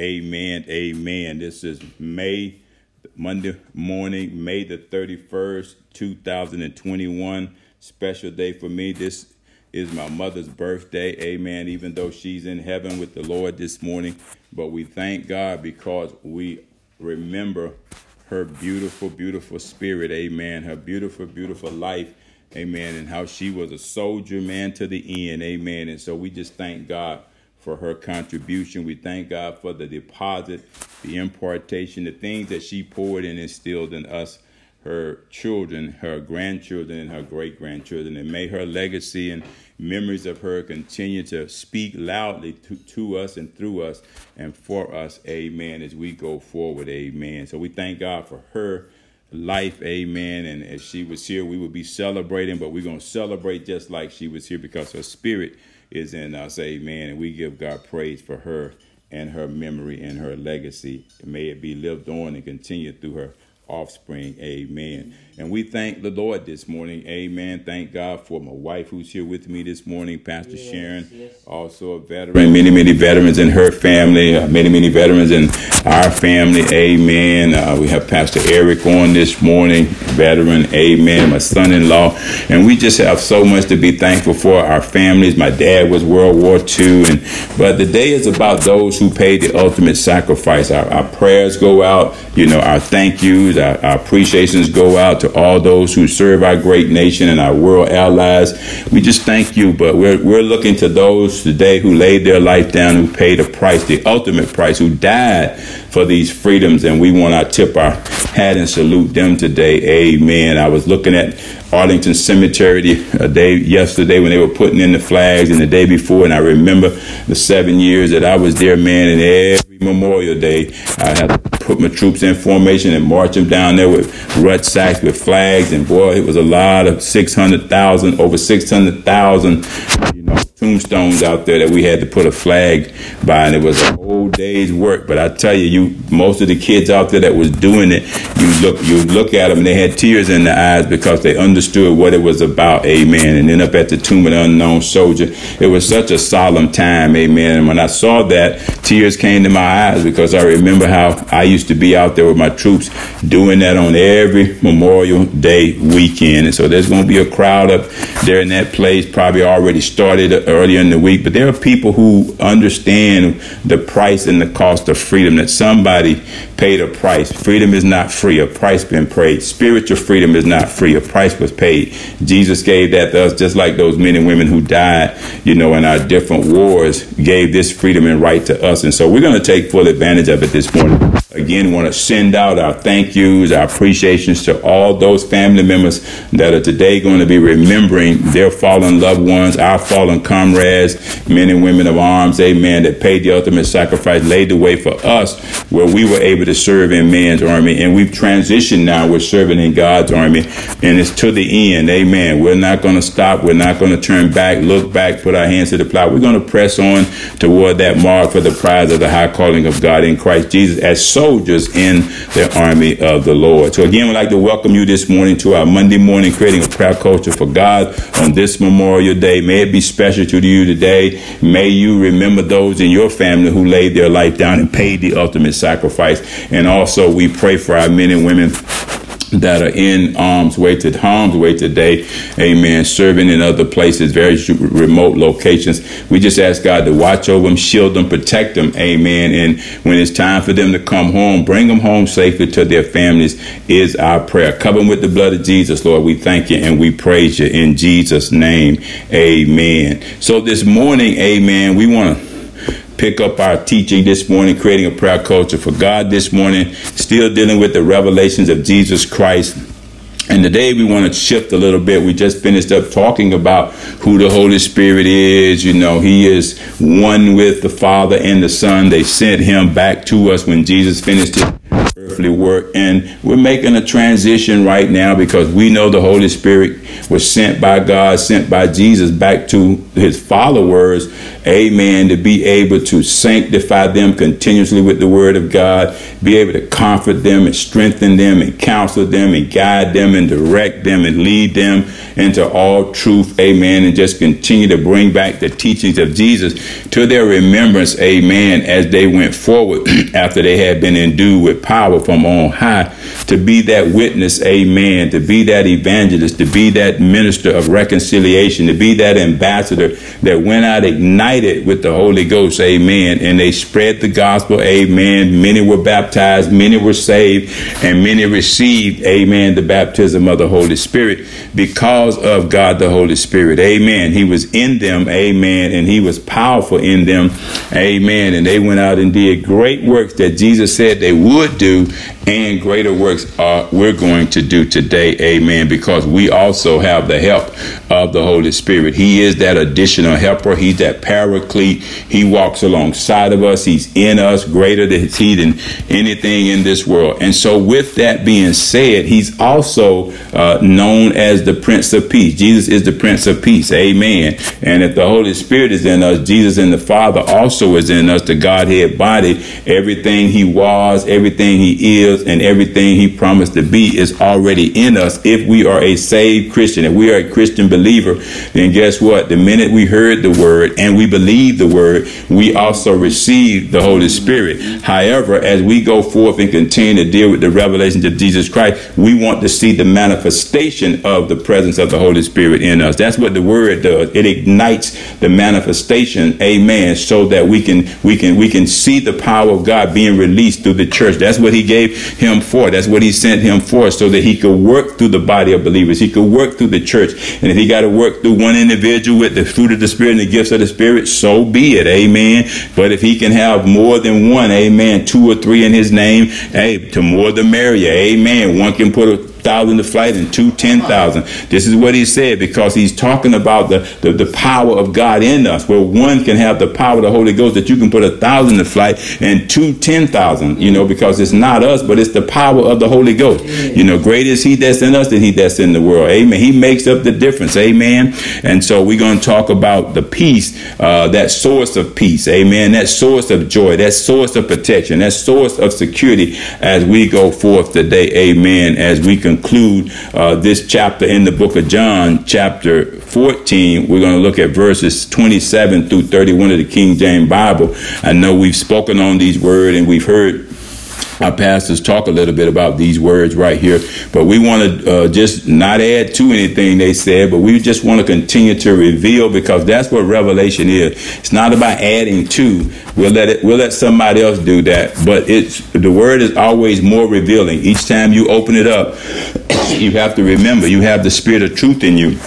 Amen. Amen. This is May, Monday morning, May the 31st, 2021. Special day for me. This is my mother's birthday. Amen. Even though she's in heaven with the Lord this morning. But we thank God because we remember her beautiful, beautiful spirit. Amen. Her beautiful, beautiful life. Amen. And how she was a soldier, man, to the end. Amen. And so we just thank God for her contribution. We thank God for the deposit, the impartation, the things that she poured and instilled in us, her children, her grandchildren, and her great grandchildren. And may her legacy and memories of her continue to speak loudly to, to us and through us and for us. Amen. As we go forward. Amen. So we thank God for her life. Amen. And if she was here, we would be celebrating, but we're going to celebrate just like she was here because her spirit is in us. Amen. And we give God praise for her and her memory and her legacy. May it be lived on and continued through her offspring. Amen. And we thank the Lord this morning. Amen. Thank God for my wife who's here with me this morning, Pastor yes, Sharon, yes. also a veteran. Many, many veterans in her family, uh, many, many veterans in our family. Amen. Uh, we have Pastor Eric on this morning, veteran. Amen. My son in law. And we just have so much to be thankful for our families. My dad was World War II. And but the day is about those who paid the ultimate sacrifice. Our, our prayers go out, you know, our thank yous, our, our appreciations go out to all those who serve our great nation and our world allies. We just thank you, but we're, we're looking to those today who laid their life down, who paid a price, the ultimate price, who died for these freedoms, and we want to tip our hat and salute them today. Amen. I was looking at Arlington Cemetery a day yesterday when they were putting in the flags, and the day before, and I remember the seven years that I was there, man, and every Memorial Day, I had put my troops in formation and march them down there with rucksacks with flags, and boy, it was a lot of six hundred thousand, over six hundred thousand, you know tombstones out there that we had to put a flag by, and it was a whole day's work. But I tell you, you most of the kids out there that was doing it, you look you look at them, and they had tears in their eyes because they understood what it was about. Amen. And then up at the tomb of the unknown soldier, it was such a solemn time. Amen. And when I saw that, tears came to my eyes because I remember how I used to be out there with my troops doing that on every Memorial Day weekend. And so there's going to be a crowd up there in that place, probably already started earlier in the week, but there are people who understand the price and the cost of freedom, that somebody paid a price. Freedom is not free, a price been paid. Spiritual freedom is not free, a price was paid. Jesus gave that to us just like those men and women who died, you know, in our different wars, gave this freedom and right to us. And so we're going to take full advantage of it this morning. Again, want to send out our thank yous, our appreciations to all those family members that are today going to be remembering their fallen loved ones, our fallen comrades, men and women of arms, amen, that paid the ultimate sacrifice, laid the way for us where we were able to serve in man's army. And we've transitioned now, we're serving in God's army, and it's to the end, amen. We're not going to stop, we're not going to turn back, look back, put our hands to the plow. We're going to press on toward that mark for the prize of the high calling of God in Christ Jesus as so soldiers in the army of the Lord. So again, we'd like to welcome you this morning to our Monday morning creating a prayer culture for God on this Memorial Day. May it be special to you today. May you remember those in your family who laid their life down and paid the ultimate sacrifice. And also we pray for our men and women that are in arm's way to harm's way today, amen, serving in other places, very remote locations. We just ask God to watch over them, shield them, protect them, amen. And when it's time for them to come home, bring them home safely to their families is our prayer. Cover them with the blood of Jesus, Lord. We thank you and we praise you in Jesus' name, amen. So this morning, amen, we want to pick up our teaching this morning, creating a prayer culture for God this morning, still dealing with the revelations of Jesus Christ. And today we want to shift a little bit. We just finished up talking about who the Holy Spirit is. You know, He is one with the Father and the Son. They sent Him back to us when Jesus finished His earthly work. And we're making a transition right now because we know the Holy Spirit was sent by God, sent by Jesus back to His followers amen, to be able to sanctify them continuously with the word of God, be able to comfort them and strengthen them and counsel them and guide them and direct them and lead them into all truth, amen, and just continue to bring back the teachings of Jesus to their remembrance, amen, as they went forward after they had been endued with power from on high. To be that witness, amen, to be that evangelist, to be that minister of reconciliation, to be that ambassador that went out ignited with the Holy Ghost, amen, and they spread the gospel, amen. Many were baptized, many were saved, and many received, amen, the baptism of the Holy Spirit because of God the Holy Spirit, amen. He was in them, amen, and he was powerful in them, amen, and they went out and did great works that Jesus said they would do, and greater works are we're going to do today, amen, because we also have the help of the Holy Spirit. He is that additional helper, He's that paraclete. He walks alongside of us, He's in us, greater than He than anything in this world. And so, with that being said, He's also uh, known as the Prince of Peace. Jesus is the Prince of Peace, amen. And if the Holy Spirit is in us, Jesus and the Father also is in us, the Godhead body. Everything He was, everything He is, and everything He promised to be is already in us if we are a saved Christian. If we are a Christian believer, then guess what? The minute we heard the word and we believe the word, we also receive the Holy Spirit. However, as we go forth and continue to deal with the revelations of Jesus Christ, we want to see the manifestation of the presence of the Holy Spirit in us. That's what the word does. It ignites the manifestation, amen, so that we can we can we can see the power of God being released through the church. That's what he gave him for. That's what he sent him for, so that he could work through the body of believers. He could work through the church. And if he got to work through one individual with the fruit of the Spirit and the gifts of the Spirit, so be it. Amen. But if he can have more than one, amen, two or three in his name, hey, to more the merrier. Amen. One can put a thousand to flight and two ten thousand. This is what he said because he's talking about the, the, the, power of God in us, where one can have the power of the Holy Ghost that you can put a thousand to flight and two ten thousand, you know, because it's not us, but it's the power of the Holy Ghost. You know, great is he that's in us than he that's in the world. Amen. He makes up the difference. Amen. And so we're going to talk about the peace, uh, that source of peace. Amen. That source of joy, that source of protection, that source of security as we go forth today. Amen. As we can conclude uh, this chapter in the book of John, chapter 14. We're going to look at verses 27 through 31 of the King James Bible. I know we've spoken on these words and we've heard our pastors talk a little bit about these words right here, but we want to uh, just not add to anything they said, but we just want to continue to reveal because that's what revelation is. It's not about adding to. We'll let it. We'll let somebody else do that, but it's the word is always more revealing. Each time you open it up, you have to remember you have the spirit of truth in you.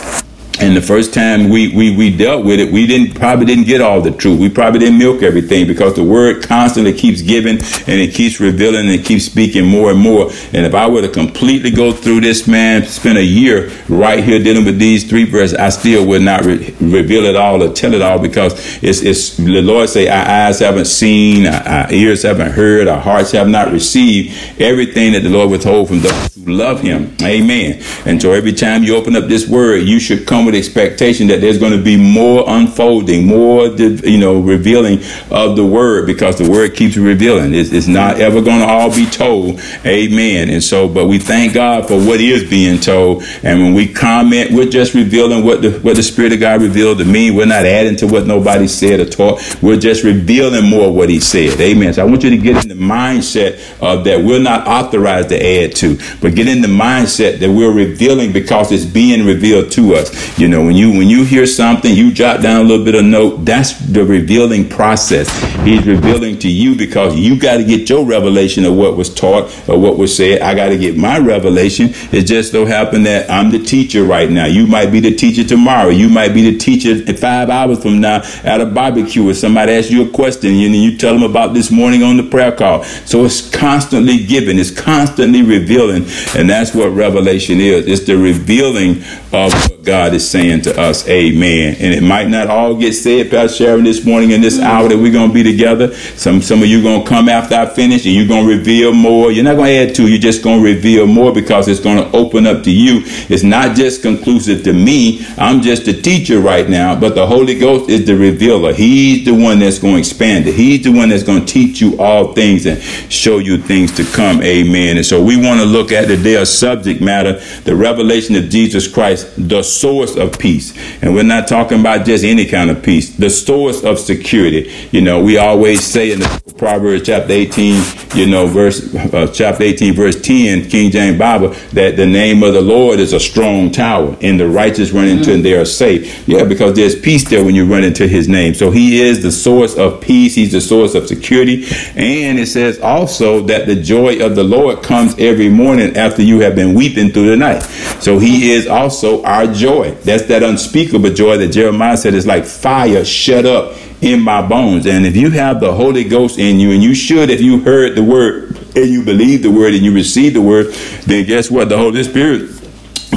And the first time we, we, we dealt with it, we didn't probably didn't get all the truth. We probably didn't milk everything because the word constantly keeps giving and it keeps revealing and it keeps speaking more and more. And if I were to completely go through this, man, spend a year right here dealing with these three verses, I still would not re- reveal it all or tell it all because it's, it's the Lord say our eyes haven't seen, our, our ears haven't heard, our hearts have not received everything that the Lord withhold from those love Him. Amen. And so every time you open up this word, you should come with expectation that there's going to be more unfolding, more, you know, revealing of the word because the word keeps revealing. It's, it's not ever going to all be told. Amen. And so, but we thank God for what is being told. And when we comment, we're just revealing what the, what the Spirit of God revealed to me. We're not adding to what nobody said or taught. We're just revealing more what he said. Amen. So I want you to get in the mindset of that we're not authorized to add to, but get in the mindset that we're revealing because it's being revealed to us. You know, when you when you hear something, you jot down a little bit of note. That's the revealing process. He's revealing to you because you got to get your revelation of what was taught or what was said. I got to get my revelation. It just so happened that I'm the teacher right now. You might be the teacher tomorrow. You might be the teacher five hours from now at a barbecue or somebody asks you a question and you tell them about this morning on the prayer call. So it's constantly giving. It's constantly revealing And that's what revelation is. It's the revealing of God is saying to us. Amen. And it might not all get said, Pastor Sharon, this morning in this hour that we're going to be together. Some some of you are going to come after I finish and you're going to reveal more. You're not going to add to, you're just going to reveal more because it's going to open up to you. It's not just conclusive to me. I'm just a teacher right now, but the Holy Ghost is the revealer. He's the one that's going to expand it. He's the one that's going to teach you all things and show you things to come. Amen. And so we want to look at today a subject matter, the revelation of Jesus Christ, the source of peace. And we're not talking about just any kind of peace, the source of security. You know, we always say in the Proverbs chapter 18, you know, verse uh, chapter 18, verse 10, King James Bible, that the name of the Lord is a strong tower, and the righteous run into mm-hmm. and they are safe. Yeah, because there's peace there when you run into His name. So He is the source of peace. He's the source of security, and it says also that the joy of the Lord comes every morning after you have been weeping through the night. So He is also our joy. That's that unspeakable joy that Jeremiah said is like fire shut up in my bones. And if you have the Holy Ghost in you, and you should if you heard the word and you believe the word and you receive the word, then guess what? The Holy Spirit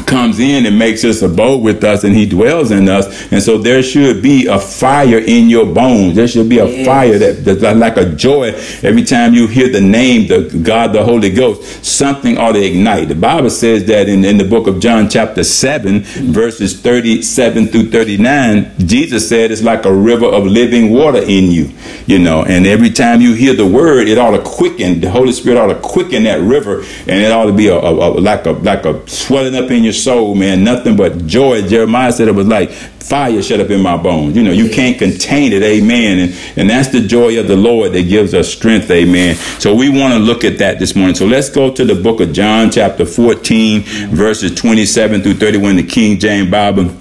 comes in and makes his abode with us and he dwells in us. And so there should be a fire in your bones. There should be a yes. fire that, that's like a joy every time you hear the name, the God, the Holy Ghost, something ought to ignite. The Bible says that in, in the book of John, chapter 7, verses 37 through 39, Jesus said it's like a river of living water in you, you know, and every time you hear the word, it ought to quicken, the Holy Spirit ought to quicken that river and it ought to be a, a, a like a like a swelling up in your soul, man, nothing but joy. Jeremiah said it was like fire shut up in my bones. You know, you can't contain it, amen. And, and that's the joy of the Lord that gives us strength, amen. So we want to look at that this morning. So let's go to the book of John, chapter 14, verses 27 through 31, the King James Bible.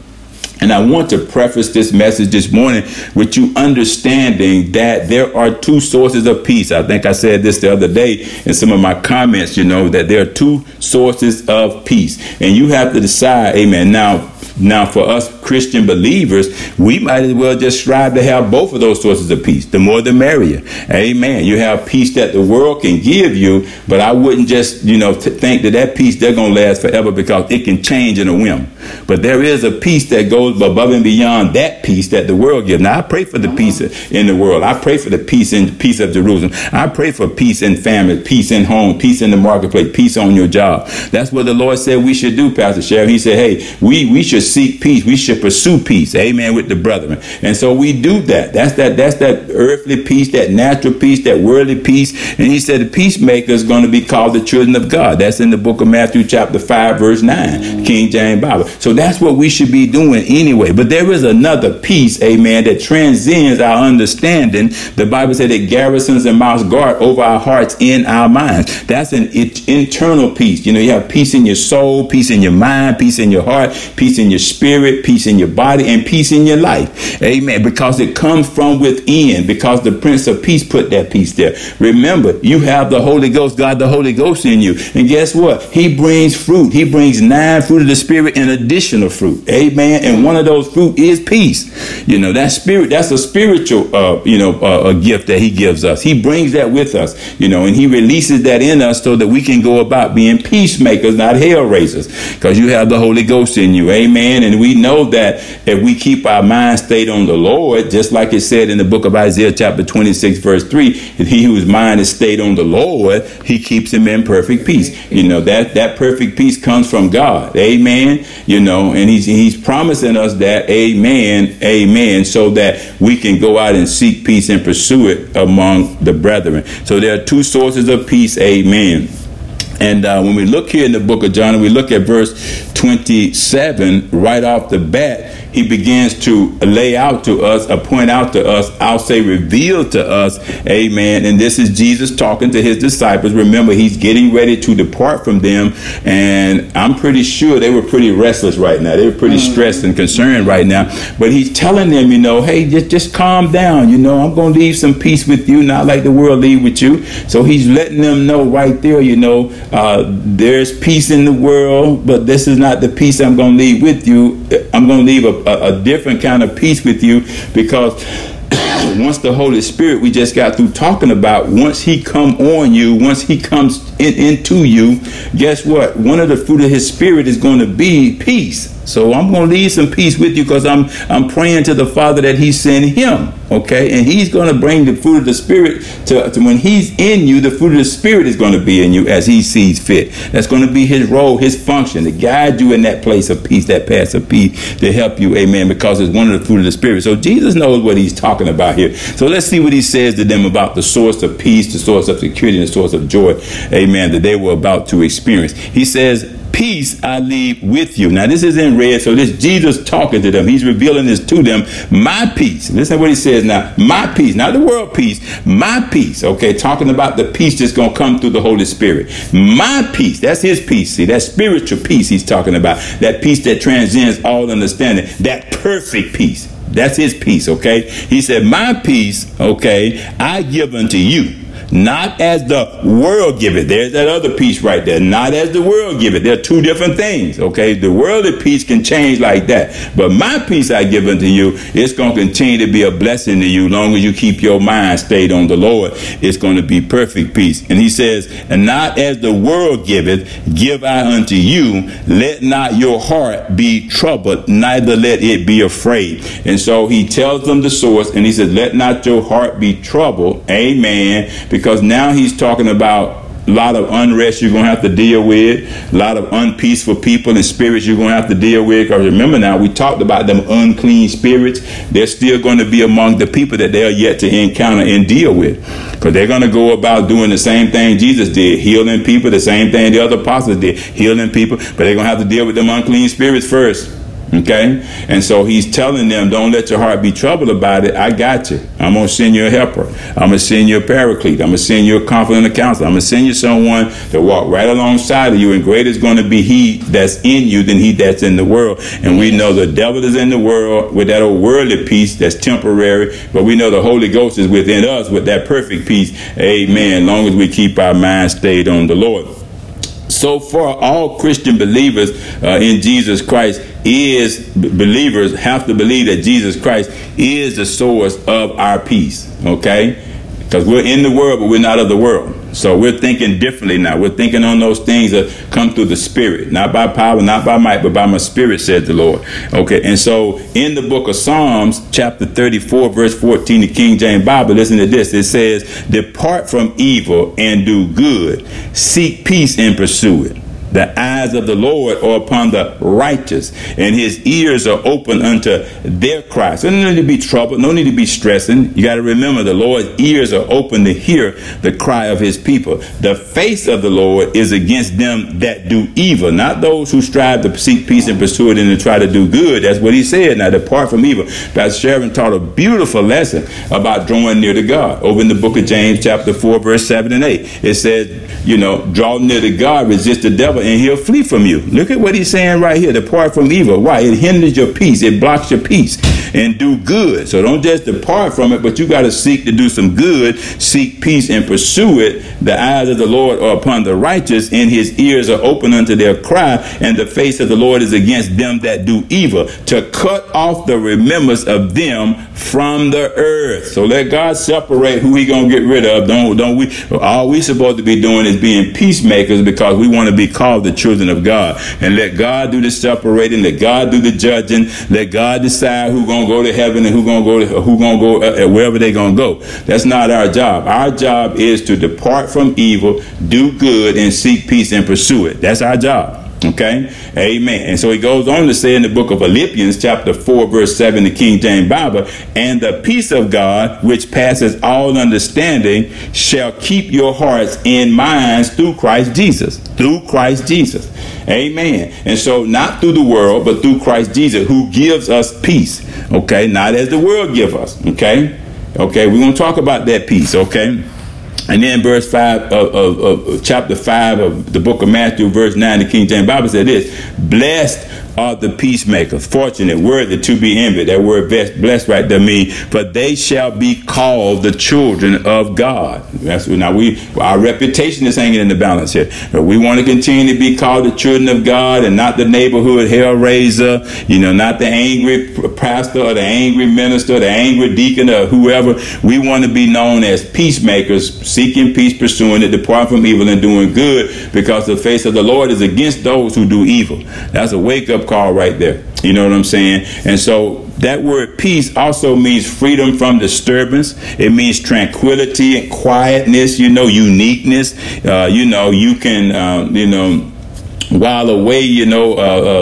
And I want to preface this message this morning with you understanding that there are two sources of peace. I think I said this the other day in some of my comments, you know, that there are two sources of peace. And you have to decide, amen. Now, now, for us Christian believers, we might as well just strive to have both of those sources of peace. The more the merrier. Amen. You have peace that the world can give you, but I wouldn't just, you know, t- think that that peace they're going to last forever because it can change in a whim. But there is a peace that goes above and beyond that peace that the world gives. Now, I pray for the peace in the world. I pray for the peace in peace of Jerusalem. I pray for peace in family, peace in home, peace in the marketplace, peace on your job. That's what the Lord said we should do, Pastor Sharon. He said, hey, we, we should seek peace. We should pursue peace. Amen. With the brethren. And so we do that. That's that, that's that earthly peace, that natural peace, that worldly peace. And he said the peacemaker is going to be called the children of God. That's in the book of Matthew, chapter 5, verse 9, King James Bible. So that's what we should be doing anyway. But there is another peace, amen, that transcends our understanding. The Bible said it garrisons and mounts guard over our hearts in our minds. That's an internal peace. You know, you have peace in your soul, peace in your mind, peace in your heart, peace in your spirit, peace in your body, and peace in your life. Amen. Because it comes from within, because the Prince of Peace put that peace there. Remember, you have the Holy Ghost, God the Holy Ghost in you. And guess what? He brings fruit. He brings nine fruit of the Spirit and additional fruit. Amen. And one of those fruit is peace. You know, that spirit, that's a spiritual, uh, you know, uh, a gift that he gives us. He brings that with us, you know, and he releases that in us so that we can go about being peacemakers, not hell raisers, because you have the Holy Ghost in you. Amen. And we know that if we keep our mind stayed on the Lord, just like it said in the book of Isaiah, chapter 26, verse 3, he whose mind is stayed on the Lord, he keeps him in perfect peace. You know, that, that perfect peace comes from God. Amen. You know, and he's, he's promising us that, amen, amen, so that we can go out and seek peace and pursue it among the brethren. So there are two sources of peace. Amen. And uh, when we look here in the book of John, we look at verse 27 right off the bat he begins to lay out to us, or point out to us, I'll say reveal to us, amen. And this is Jesus talking to his disciples. Remember, he's getting ready to depart from them. And I'm pretty sure they were pretty restless right now. They were pretty mm-hmm. stressed and concerned right now. But he's telling them, you know, hey, just, just calm down. You know, I'm going to leave some peace with you, not like the world leave with you. So he's letting them know right there, you know, uh, there's peace in the world, but this is not the peace I'm going to leave with you. I'm going to leave a, a, a different kind of peace with you because once the Holy Spirit we just got through talking about, once He come on you, once He comes in, into you, guess what? One of the fruit of His Spirit is going to be peace. So I'm going to leave some peace with you because I'm I'm praying to the Father that He send Him, okay, and He's going to bring the fruit of the Spirit to, to when He's in you. The fruit of the Spirit is going to be in you as He sees fit. That's going to be His role, His function to guide you in that place of peace, that path of peace, to help you, Amen. Because it's one of the fruit of the Spirit. So Jesus knows what He's talking about here. So let's see what He says to them about the source of peace, the source of security, and the source of joy, Amen. That they were about to experience. He says peace I leave with you. Now, this is in red, so this Jesus talking to them. He's revealing this to them. My peace. Listen to what he says now. My peace, not the world peace, my peace. Okay, talking about the peace that's going to come through the Holy Spirit. My peace. That's his peace. See, that spiritual peace he's talking about. That peace that transcends all understanding. That perfect peace. That's his peace, okay? He said, My peace, okay, I give unto you not as the world give it. There's that other piece right there. Not as the world give it. They're two different things. Okay, the worldly peace can change like that, but my peace I give unto you, it's going to continue to be a blessing to you. Long as you keep your mind stayed on the Lord, it's going to be perfect peace. And He says, and not as the world giveth, give I unto you. Let not your heart be troubled, neither let it be afraid. And so He tells them the source, and He says, let not your heart be troubled. Amen because now he's talking about a lot of unrest you're going to have to deal with, a lot of unpeaceful people and spirits you're going to have to deal with. Because remember now, we talked about them unclean spirits. They're still going to be among the people that they're yet to encounter and deal with. Because they're going to go about doing the same thing Jesus did, healing people, the same thing the other apostles did, healing people. But they're going to have to deal with them unclean spirits first. Okay? And so he's telling them, don't let your heart be troubled about it. I got you. I'm going to send you a helper. I'm going to send you a paraclete. I'm going to send you a confident counselor. I'm going to send you someone to walk right alongside of you. And greater is going to be he that's in you than he that's in the world. And we know the devil is in the world with that old worldly peace that's temporary. But we know the Holy Ghost is within us with that perfect peace. Amen. Long as we keep our mind stayed on the Lord. So far, all Christian believers uh, in Jesus Christ is believers have to believe that Jesus Christ is the source of our peace. Okay, because we're in the world, but we're not of the world. So we're thinking differently now. We're thinking on those things that come through the Spirit, not by power, not by might, but by my Spirit, said the Lord. Okay, and so in the book of Psalms, chapter 34, verse 14, the King James Bible, listen to this. It says, Depart from evil and do good, seek peace and pursue it. The eyes of the Lord are upon the righteous, and his ears are open unto their cries. So no need to be troubled, no need to be stressing. You got to remember the Lord's ears are open to hear the cry of his people. The face of the Lord is against them that do evil, not those who strive to seek peace and pursue it and to try to do good. That's what he said. Now depart from evil. Pastor Sharon taught a beautiful lesson about drawing near to God over in the book of James, chapter 4, verse 7 and 8. It says, you know, draw near to God, resist the devil, and he'll flee from you. Look at what he's saying right here. Depart from evil. Why? It hinders your peace. It blocks your peace. And do good. So don't just depart from it, but you got to seek to do some good. Seek peace and pursue it. The eyes of the Lord are upon the righteous, and his ears are open unto their cry. And the face of the Lord is against them that do evil, to cut off the remembrance of them from the earth. So let God separate who he gonna get rid of. Don't don't we? All we supposed to be doing is being peacemakers because we want to be called the children of God. And let God do the separating. Let God do the judging. Let God decide who's gonna go to heaven and who's gonna go to who gonna go uh, uh, wherever they're gonna go. That's not our job. Our job is to depart from evil, do good, and seek peace and pursue it. That's our job. Okay? Amen. And so he goes on to say in the book of Philippians, chapter 4, verse 7, the King James Bible, and the peace of God, which passes all understanding, shall keep your hearts and minds through Christ Jesus. Through Christ Jesus. Amen. And so not through the world, but through Christ Jesus, who gives us peace. Okay? Not as the world give us. Okay? Okay, we're going to talk about that peace, okay? And then verse 5 of, of, of, chapter 5 of the book of Matthew, verse 9, the King James Bible said this Blessed are the peacemakers. Fortunate, worthy to be envied. That word blessed right there means, for they shall be called the children of God. That's now we our reputation is hanging in the balance here. But we want to continue to be called the children of God and not the neighborhood hellraiser, you know, not the angry pastor or the angry minister, the angry deacon or whoever. We want to be known as peacemakers, seeking peace, pursuing it, depart from evil and doing good, because the face of the Lord is against those who do evil. That's a wake up call right there. You know what I'm saying? And so that word peace also means freedom from disturbance. It means tranquility and quietness, you know, uniqueness. Uh, you know, you can, um, you know, while away, you know, uh,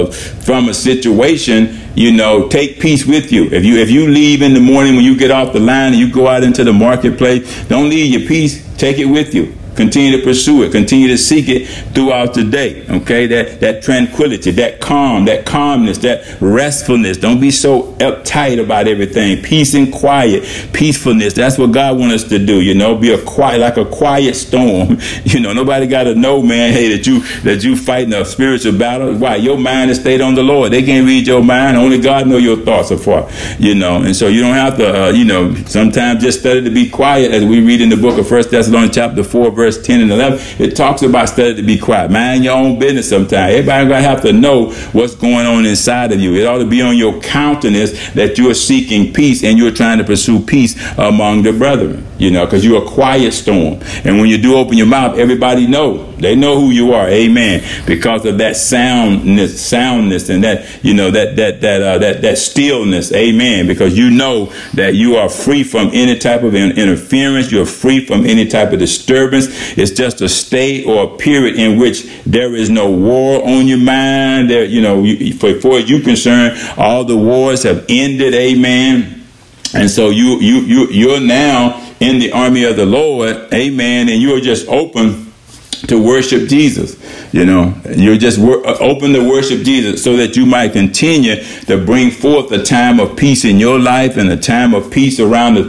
uh, from a situation, you know, take peace with you. If you if you leave in the morning when you get off the line and you go out into the marketplace, don't leave your peace. Take it with you. Continue to pursue it. Continue to seek it throughout the day. Okay, that that tranquility, that calm, that calmness, that restfulness. Don't be so uptight about everything. Peace and quiet, peacefulness. That's what God wants us to do. You know, be a quiet, like a quiet storm. You know, nobody got to know, man. Hey, that you that you fighting a spiritual battle. Why? Your mind is stayed on the Lord. They can't read your mind. Only God know your thoughts so far. You know, and so you don't have to. Uh, you know, sometimes just study to be quiet, as we read in the book of First Thessalonians chapter four, verse verse 10 and 11, it talks about study to be quiet. Mind your own business sometimes. Everybody going to have to know what's going on inside of you. It ought to be on your countenance that you're seeking peace and you're trying to pursue peace among the brethren, you know, because you're a quiet storm. And when you do open your mouth, everybody know. They know who you are. Amen. Because of that soundness, soundness and that, you know, that, that, that, uh, that, that stillness. Amen. Because you know that you are free from any type of interference. You're free from any type of disturbance. It's just a state or a period in which there is no war on your mind. There, you know, for, for you concerned, all the wars have ended. Amen. And so you, you, you, you're now in the army of the Lord. Amen. And you're just open to worship Jesus. You know, you're just wor- open to worship Jesus so that you might continue to bring forth a time of peace in your life and a time of peace around the,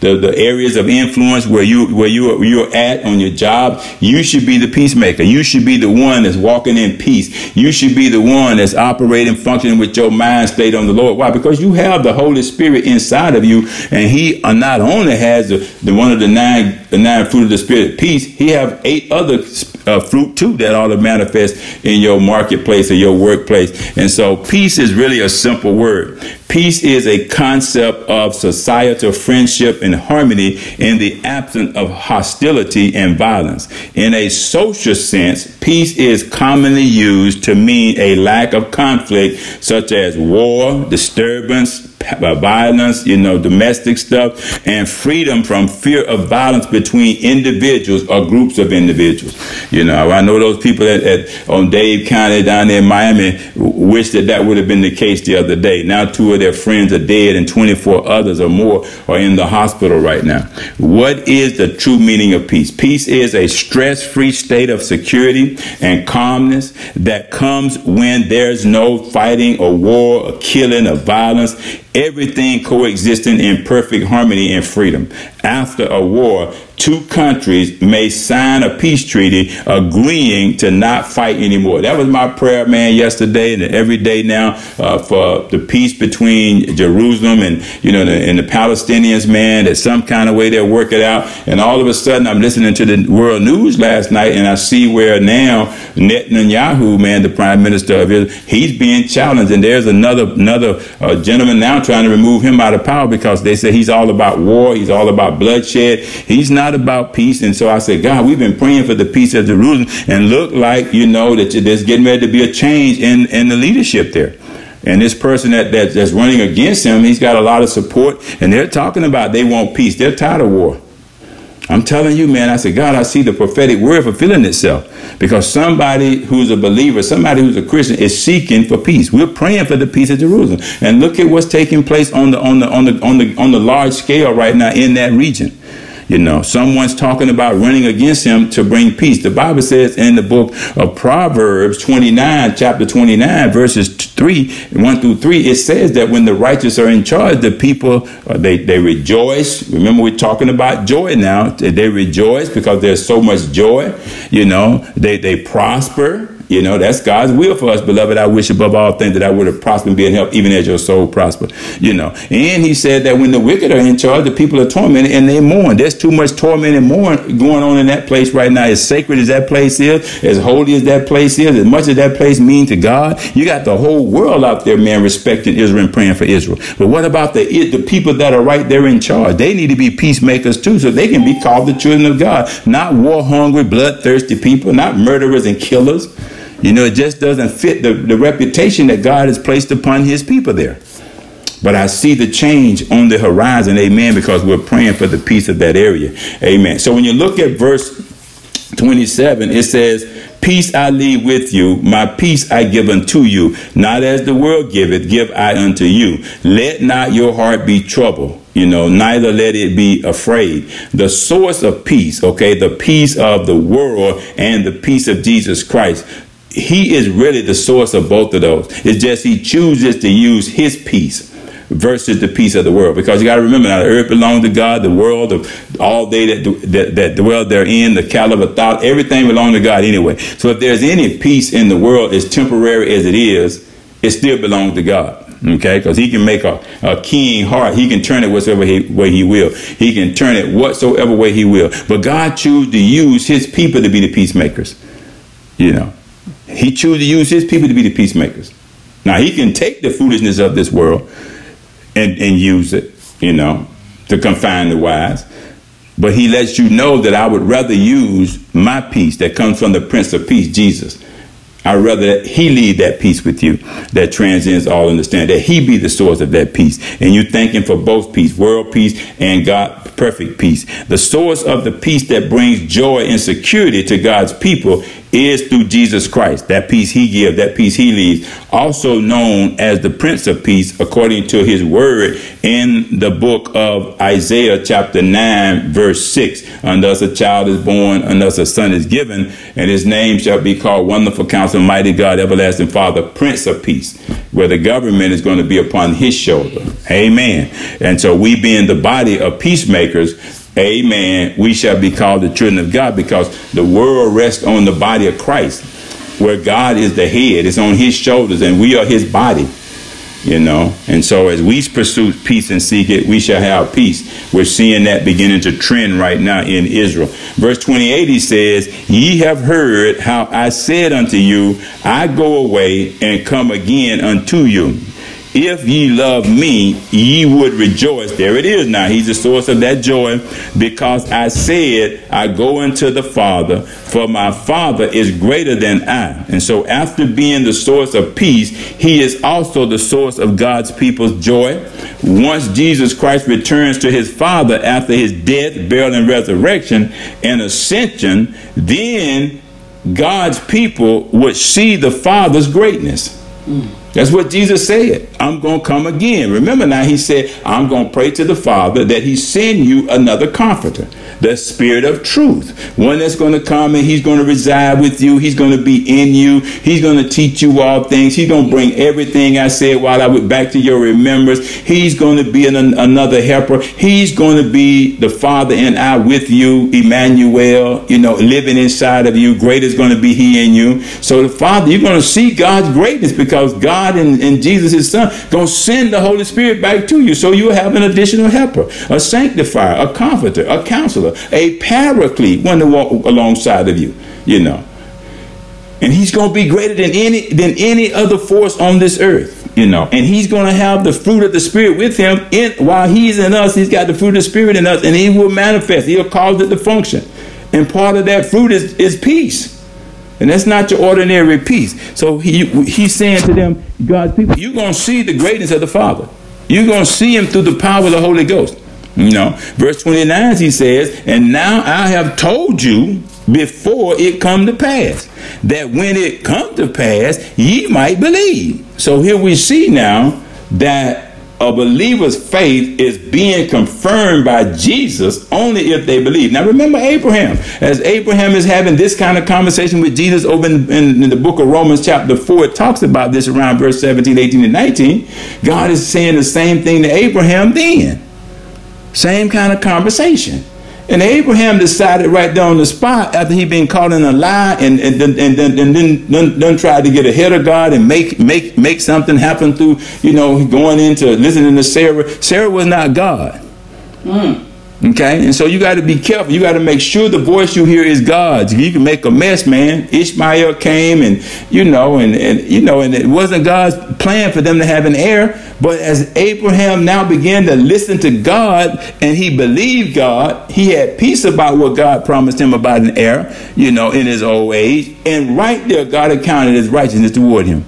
the, the areas of influence where you where you you're at on your job. You should be the peacemaker. You should be the one that's walking in peace. You should be the one that's operating, functioning with your mind stayed on the Lord. Why? Because you have the Holy Spirit inside of you, and He uh, not only has the, the one of the nine the nine fruit of the Spirit, peace. He have eight other uh, fruit too that ought to manifest in your marketplace or your workplace. And so peace is really a simple word. Peace is a concept of societal friendship and harmony in the absence of hostility and violence. In a social sense, peace is commonly used to mean a lack of conflict such as war, disturbance, violence, you know, domestic stuff, and freedom from fear of violence between individuals or groups of individuals. You know, I know those people at, at on Dade County down there in Miami wish that that would have been the case the other day. Now two of their friends are dead and 24 others or more are in the hospital right now. What is the true meaning of peace? Peace is a stress-free state of security and calmness that comes when there's no fighting or war or killing or violence everything coexisting in perfect harmony and freedom. After a war, two countries may sign a peace treaty agreeing to not fight anymore. That was my prayer, man, yesterday and every day now uh, for the peace between Jerusalem and you know the, and the Palestinians, man. That some kind of way they'll work it out. And all of a sudden, I'm listening to the world news last night, and I see where now Netanyahu, man, the prime minister of Israel, he's being challenged, and there's another another uh, gentleman now trying to remove him out of power because they say he's all about war, he's all about bloodshed, he's not about peace. And so I said, God, we've been praying for the peace of Jerusalem, and look like you know that there's getting ready to be a change in in the leadership there. And this person that, that that's running against him, he's got a lot of support, and they're talking about they want peace. They're tired of war. I'm telling you, man, I said, God, I see the prophetic word fulfilling itself. Because somebody who's a believer, somebody who's a Christian is seeking for peace. We're praying for the peace of Jerusalem. And look at what's taking place on the on the on the on the on the large scale right now in that region. You know, someone's talking about running against him to bring peace. The Bible says in the book of Proverbs 29, chapter 29, verses 3, 1 through 3, it says that when the righteous are in charge, the people, uh, they, they rejoice. Remember, we're talking about joy now. They rejoice because there's so much joy. You know, they, they prosper You know, that's God's will for us, beloved. I wish above all things that I would have prospered and be in health, even as your soul prosper. You know, and he said that when the wicked are in charge, the people are tormented and they mourn. There's too much torment and mourn going on in that place right now. As sacred as that place is, as holy as that place is, as much as that place means to God, you got the whole world out there, man, respecting Israel and praying for Israel. But what about the the people that are right there in charge? They need to be peacemakers too, so they can be called the children of God, not war hungry, bloodthirsty people, not murderers and killers. You know, it just doesn't fit the, the reputation that God has placed upon his people there. But I see the change on the horizon, amen, because we're praying for the peace of that area. Amen. So when you look at verse 27, it says, Peace I leave with you, my peace I give unto you. Not as the world giveth, give I unto you. Let not your heart be troubled, you know, neither let it be afraid. The source of peace, okay, the peace of the world and the peace of Jesus Christ he is really the source of both of those. It's just he chooses to use his peace versus the peace of the world. Because you got to remember now, the earth belongs to God, the world, of all they that, that, that dwell therein, the a thought, everything belongs to God anyway. So if there's any peace in the world, as temporary as it is, it still belongs to God. Okay, because he can make a, a king heart. He can turn it whatsoever he, way he will. He can turn it whatsoever way he will. But God chose to use his people to be the peacemakers. You know, he chose to use his people to be the peacemakers. Now he can take the foolishness of this world and, and use it, you know, to confine the wise. But he lets you know that I would rather use my peace that comes from the Prince of Peace, Jesus. I'd rather that he lead that peace with you that transcends all understanding, that he be the source of that peace. And you thank him for both peace, world peace and God perfect peace. The source of the peace that brings joy and security to God's people is through Jesus Christ. That peace he gives, that peace he leaves, also known as the Prince of Peace, according to his word in the book of Isaiah, chapter 9, verse 6. And thus a child is born, thus a son is given, and his name shall be called Wonderful Counselor, Mighty God, Everlasting Father, Prince of Peace, where the government is going to be upon his shoulder. Amen. And so we being the body of peacemakers, amen, we shall be called the children of God because the world rests on the body of Christ, where God is the head. It's on his shoulders, and we are his body. You know, and so as we pursue peace and seek it, we shall have peace. We're seeing that beginning to trend right now in Israel. Verse 28, he says, Ye have heard how I said unto you, I go away and come again unto you if ye love me, ye would rejoice. There it is now. He's the source of that joy because I said, I go unto the Father, for my Father is greater than I. And so, after being the source of peace, he is also the source of God's people's joy. Once Jesus Christ returns to his Father after his death, burial, and resurrection and ascension, then God's people would see the Father's greatness. Mm. That's what Jesus said. I'm going to come again. Remember now, he said, I'm going to pray to the Father that he send you another comforter, the Spirit of truth. One that's going to come and he's going to reside with you. He's going to be in you. He's going to teach you all things. He's going to bring everything I said while I went back to your remembrance. He's going to be an, another helper. He's going to be the Father and I with you, Emmanuel, you know, living inside of you. Great is going to be he in you. So the Father, you're going to see God's greatness because God God and, and Jesus, his son, going to send the Holy Spirit back to you. So you'll have an additional helper, a sanctifier, a comforter, a counselor, a paraclete, one to walk alongside of you, you know. And he's going to be greater than any than any other force on this earth, you know. And he's going to have the fruit of the spirit with him in while he's in us, he's got the fruit of the spirit in us, and he will manifest. He'll cause it to function. And part of that fruit is, is peace. And that's not your ordinary peace. So he, he's saying to them, God's people, you're going to see the greatness of the Father. You're going to see him through the power of the Holy Ghost. You know, verse 29, he says, And now I have told you before it come to pass, that when it come to pass, ye might believe. So here we see now that a believer's faith is being confirmed by Jesus only if they believe. Now remember Abraham. As Abraham is having this kind of conversation with Jesus over in, in, in, the book of Romans chapter 4, it talks about this around verse 17, 18, and 19. God is saying the same thing to Abraham then. Same kind of conversation. And Abraham decided right there on the spot after he'd been caught in a lie and and then and then and then, then, then tried to get ahead of God and make make make something happen through you know going into listening to Sarah. Sarah was not God. Mm. Okay, and so you got to be careful. You got to make sure the voice you hear is God's. You can make a mess, man. Ishmael came, and you know, and, and you know, and it wasn't God's plan for them to have an heir. But as Abraham now began to listen to God and he believed God, he had peace about what God promised him about an heir, you know, in his old age. And right there, God accounted his righteousness toward him,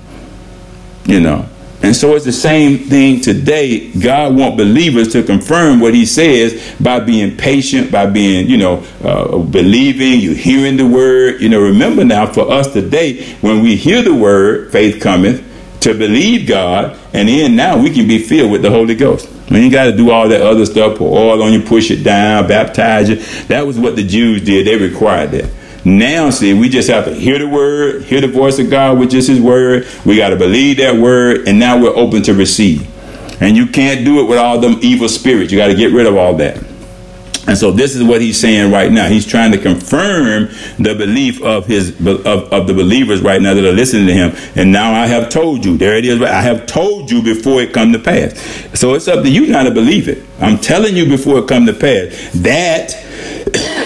you know. And so it's the same thing today. God wants believers to confirm what He says by being patient, by being, you know, uh, believing, you hearing the word. You know, remember now for us today, when we hear the word, faith cometh to believe God, and then now we can be filled with the Holy Ghost. We ain't got to do all that other stuff, pour oil on you, push it down, baptize you. That was what the Jews did. They required that. Now, see, we just have to hear the word, hear the voice of God, which is His word. We got to believe that word, and now we're open to receive. And you can't do it with all them evil spirits. You got to get rid of all that. And so this is what he's saying right now. He's trying to confirm the belief of his of, of the believers right now that are listening to him. And now I have told you. There it is. I have told you before it come to pass. So it's up to you now to believe it. I'm telling you before it come to pass. That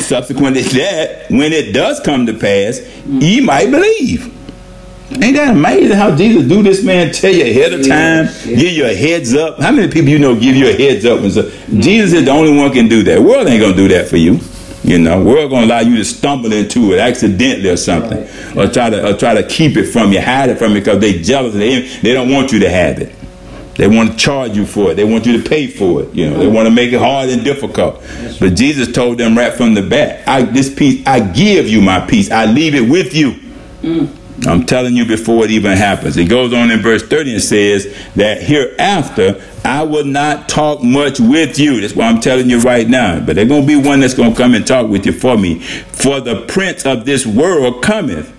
subsequent to that, when it does come to pass, ye might believe. Ain't that amazing how Jesus do this, man? Tell you ahead of time, yeah. give you a heads up. How many people you know give you a heads up? And so, Jesus is the only one can do that. world ain't gonna do that for you. You know, world gonna allow you to stumble into it accidentally or something, right. or try to or try to keep it from you, hide it from you because they jealous. They they don't want you to have it. They want to charge you for it. They want you to pay for it. You know, they want to make it hard and difficult. But Jesus told them right from the bat, I, this peace, I give you my peace. I leave it with you. Mm. I'm telling you before it even happens. It goes on in verse 30 and says that hereafter I will not talk much with you. That's why I'm telling you right now. But there's going to be one that's going to come and talk with you for me. For the prince of this world cometh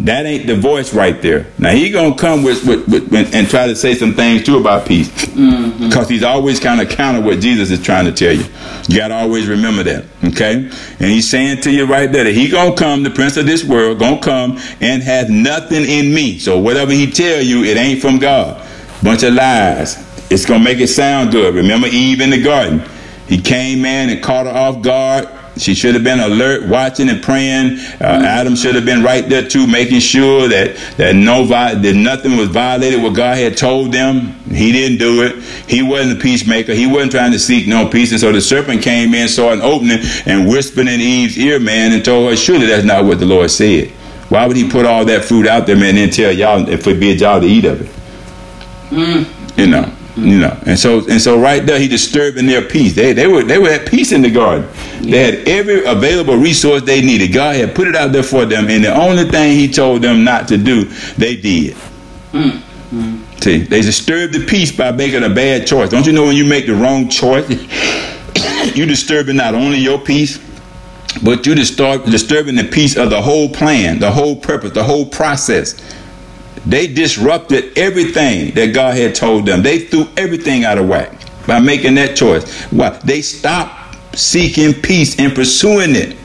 that ain't the voice right there. Now he gonna come with, with, with and try to say some things too about peace, because mm-hmm. he's always kind of counter what Jesus is trying to tell you. You gotta always remember that, okay? And he's saying to you right there that he gonna come, the prince of this world, gonna come and have nothing in me. So whatever he tell you, it ain't from God. Bunch of lies. It's gonna make it sound good. Remember Eve in the garden? He came in and caught her off guard she should have been alert, watching and praying. Uh, Adam should have been right there too, making sure that that no that nothing was violated what God had told them. He didn't do it. He wasn't a peacemaker. He wasn't trying to seek no peace. And so the serpent came in, saw an opening, and whispered in Eve's ear, man, and told her, "Surely that's not what the Lord said. Why would He put all that fruit out there, man, and then tell y'all if it forbid y'all to eat of it? Mm. You know." You know, and so and so right there, he disturbing their peace. They they were they were at peace in the garden. They had every available resource they needed. God had put it out there for them, and the only thing He told them not to do, they did. Mm-hmm. See, they disturbed the peace by making a bad choice. Don't you know when you make the wrong choice, you disturbing not only your peace, but you disturb, disturbing the peace of the whole plan, the whole purpose, the whole process. They disrupted everything that God had told them. They threw everything out of whack by making that choice. Why? They stopped seeking peace and pursuing it.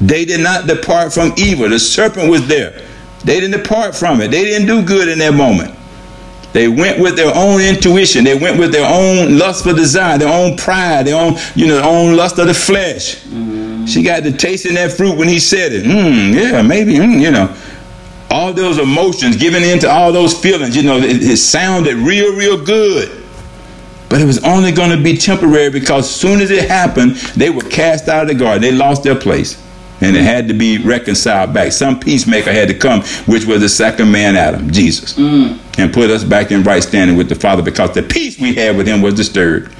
They did not depart from evil. The serpent was there. They didn't depart from it. They didn't do good in that moment. They went with their own intuition. They went with their own lust for desire, their own pride, their own, you know, their own lust of the flesh. Mm-hmm. She got to tasting that fruit when he said it. Mm, yeah, maybe, mm, you know all those emotions, giving in to all those feelings, you know, it, it sounded real, real good. But it was only going to be temporary because as soon as it happened, they were cast out of the garden. They lost their place. And it had to be reconciled back. Some peacemaker had to come, which was the second man, Adam, Jesus, mm. and put us back in right standing with the Father because the peace we had with him was disturbed.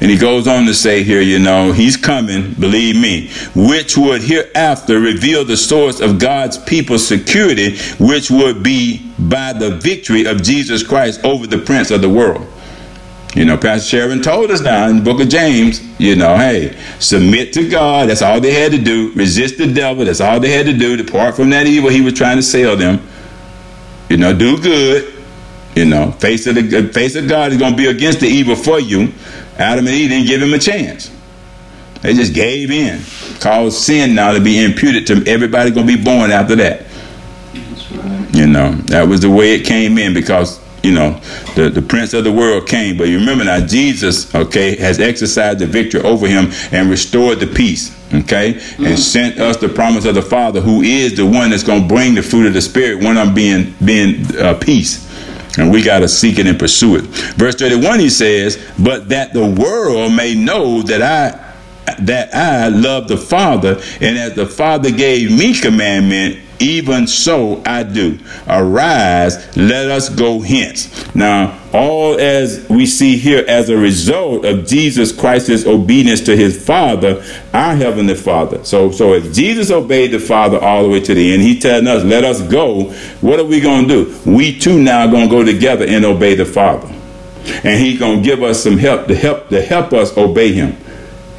And he goes on to say here, you know, he's coming, believe me, which would hereafter reveal the source of God's people's security, which would be by the victory of Jesus Christ over the prince of the world. You know, Pastor Sharon told us now in the book of James, you know, hey, submit to God. That's all they had to do. Resist the devil. That's all they had to do. Depart from that evil he was trying to sell them. You know, do good. You know, face of the face of God is going to be against the evil for you. Adam and Eve didn't give him a chance. They just gave in. Caused sin now to be imputed to everybody going to be born after that. Right. You know, that was the way it came in because you know, the, the prince of the world came. But you remember now, Jesus, okay, has exercised the victory over him and restored the peace, okay, mm-hmm. and sent us the promise of the Father, who is the one that's going to bring the fruit of the Spirit, one of being being uh, peace. And we got to seek it and pursue it. Verse 31, he says, But that the world may know that I that I love the Father, and as the Father gave me commandment, even so I do. Arise, let us go hence. Now, all as we see here as a result of Jesus Christ's obedience to his Father, our Heavenly Father. So, so if Jesus obeyed the Father all the way to the end, he telling us, let us go. What are we going to do? We too now going to go together and obey the Father. And he's going to give us some help to help to help us obey him.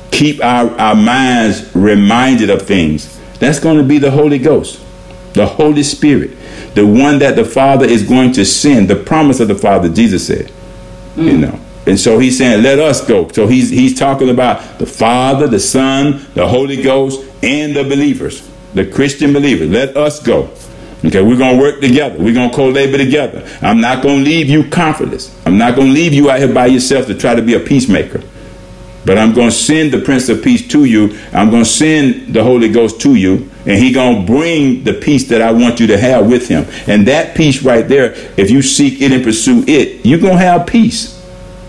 Keep our, our minds reminded of things. That's going to be the Holy Ghost the Holy Spirit, the one that the Father is going to send, the promise of the Father, Jesus said. Mm. You know. And so he's saying, let us go. So he's he's talking about the Father, the Son, the Holy Ghost, and the believers, the Christian believers. Let us go. Okay, we're gonna work together. We're gonna co-labor together. I'm not gonna leave you comfortless. I'm not gonna leave you out here by yourself to try to be a peacemaker. But I'm gonna send the Prince of Peace to you. I'm gonna send the Holy Ghost to you and he gonna bring the peace that I want you to have with him. And that peace right there, if you seek it and pursue it, you're gonna have peace.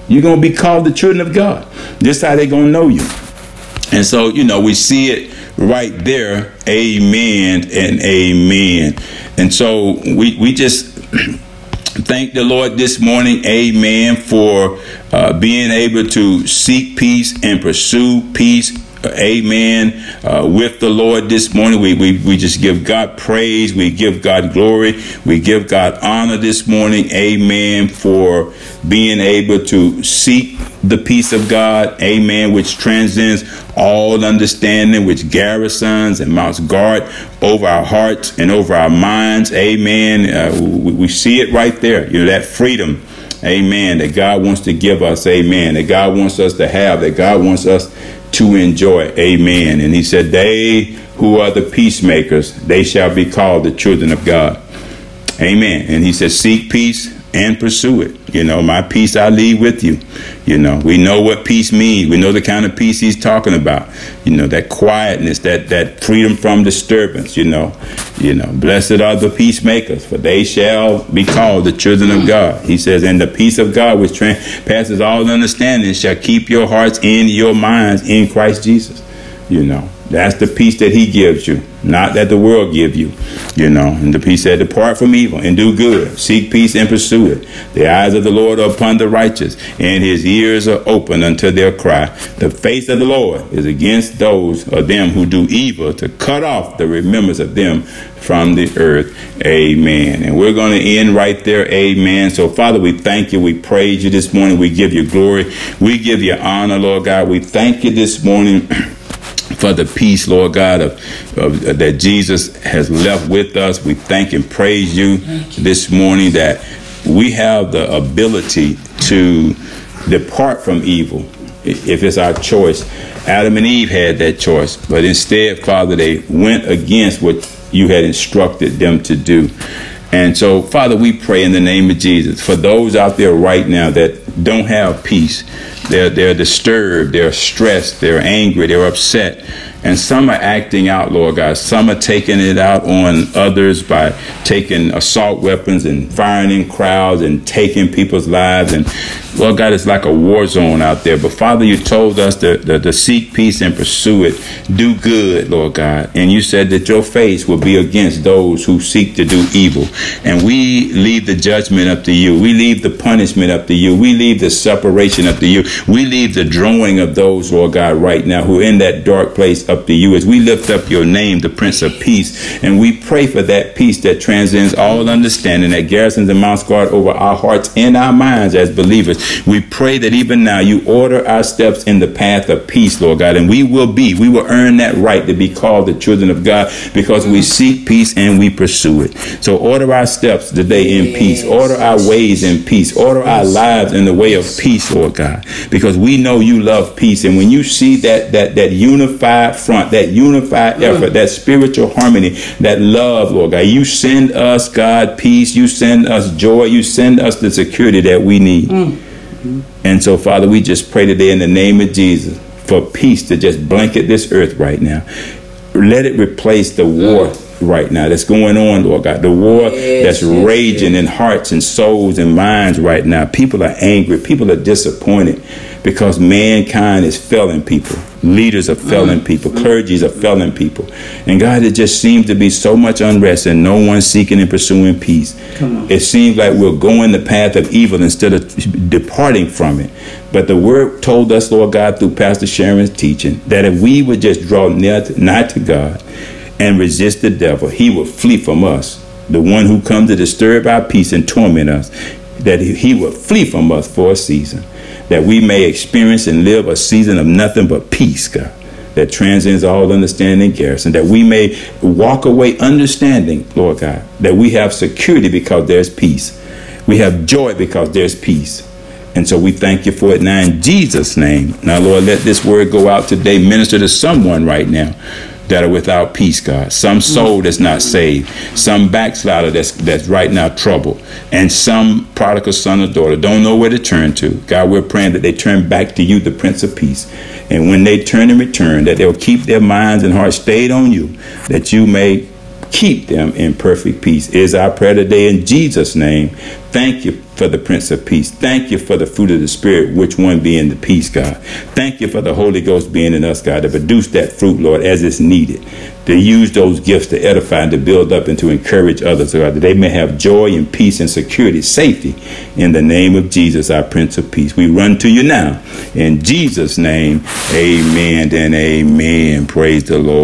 You're gonna be called the children of God. This how they gonna know you. And so, you know, we see it right there. Amen and amen. And so we we just thank the Lord this morning, amen, for uh, being able to seek peace and pursue peace amen, uh, with the Lord this morning. We, we, we just give God praise. We give God glory. We give God honor this morning, amen, for being able to seek the peace of God, amen, which transcends all understanding, which garrisons and mounts guard over our hearts and over our minds, amen. Uh, we, we see it right there, you know, that freedom. Amen. That God wants to give us. Amen. That God wants us to have. That God wants us to enjoy. Amen. And he said, They who are the peacemakers, they shall be called the children of God. Amen. And he said, Seek peace and pursue it. You know, my peace I leave with you. You know, we know what peace means. We know the kind of peace he's talking about. You know, that quietness, that that freedom from disturbance. You know, you know, blessed are the peacemakers, for they shall be called the children of God. He says, and the peace of God, which passes all understanding, shall keep your hearts and your minds in Christ Jesus. You know, that's the peace that he gives you, not that the world give you. You know, and the peace said, depart from evil and do good. Seek peace and pursue it. The eyes of the Lord are upon the righteous, and his ears are open unto their cry. The face of the Lord is against those of them who do evil, to cut off the remembrance of them from the earth. Amen. And we're going to end right there. Amen. So, Father, we thank you. We praise you this morning. We give you glory. We give you honor, Lord God. We thank you this morning. for the peace, Lord God, of, of, that Jesus has left with us. We thank and praise you, you this morning that we have the ability to depart from evil if it's our choice. Adam and Eve had that choice, but instead, Father, they went against what you had instructed them to do. And so, Father, we pray in the name of Jesus for those out there right now that don't have peace. They're, they're disturbed, they're stressed, they're angry, they're upset. And some are acting out, Lord God. Some are taking it out on others by taking assault weapons and firing in crowds and taking people's lives. And Lord God, it's like a war zone out there. But Father, you told us to, to, to seek peace and pursue it. Do good, Lord God. And you said that your face will be against those who seek to do evil. And we leave the judgment up to you. We leave the punishment up to you. We leave the separation up to you. We leave the drawing of those, Lord God, right now who are in that dark place up to you as we lift up your name, the Prince of Peace. And we pray for that peace that transcends all understanding, that garrisons and mounts guard over our hearts and our minds as believers. We pray that even now you order our steps in the path of peace, Lord God. And we will be, we will earn that right to be called the children of God because we seek peace and we pursue it. So order our steps today in peace. Order our ways in peace. Order our lives in the way of peace, Lord God. Because we know you love peace. And when you see that that that unified front, that unified mm. effort, that spiritual harmony, that love, Lord God, you send us, God, peace. You send us joy. You send us the security that we need. Mm. And so, Father, we just pray today in the name of Jesus for peace to just blanket this earth right now. Let it replace the mm. war right now that's going on, Lord God. The war yes, that's yes, raging yes. in hearts and souls and minds right now. People are angry. People are disappointed because mankind is failing people. Leaders are failing mm. people. Clergies are failing people. And God, it just seems to be so much unrest and no one seeking and pursuing peace. It seems like we're going the path of evil instead of departing from it. But the word told us, Lord God, through Pastor Sharon's teaching, that if we would just draw near to, nigh to God and resist the devil, he will flee from us. The one who comes to disturb our peace and torment us, that he will flee from us for a season that we may experience and live a season of nothing but peace, God, that transcends all understanding, garrison, that we may walk away understanding, Lord God, that we have security because there's peace. We have joy because there's peace. And so we thank you for it now in Jesus' name. Now, Lord, let this word go out today, minister to someone right now that are without peace, God. Some mm. soul that's not saved. Some backslider that's that's right now troubled. And some prodigal son or daughter don't know where to turn to. God, we're praying that they turn back to you, the Prince of Peace. And when they turn and return, that they'll keep their minds and hearts stayed on you, that you may keep them in perfect peace is our prayer today in Jesus' name. Thank you for the Prince of Peace. Thank you for the fruit of the Spirit, which one being the peace, God. Thank you for the Holy Ghost being in us, God, to produce that fruit, Lord, as it's needed. To use those gifts to edify and to build up and to encourage others, God, that they may have joy and peace and security, safety. In the name of Jesus, our Prince of Peace. We run to you now. In Jesus' name, amen and amen. Praise the Lord.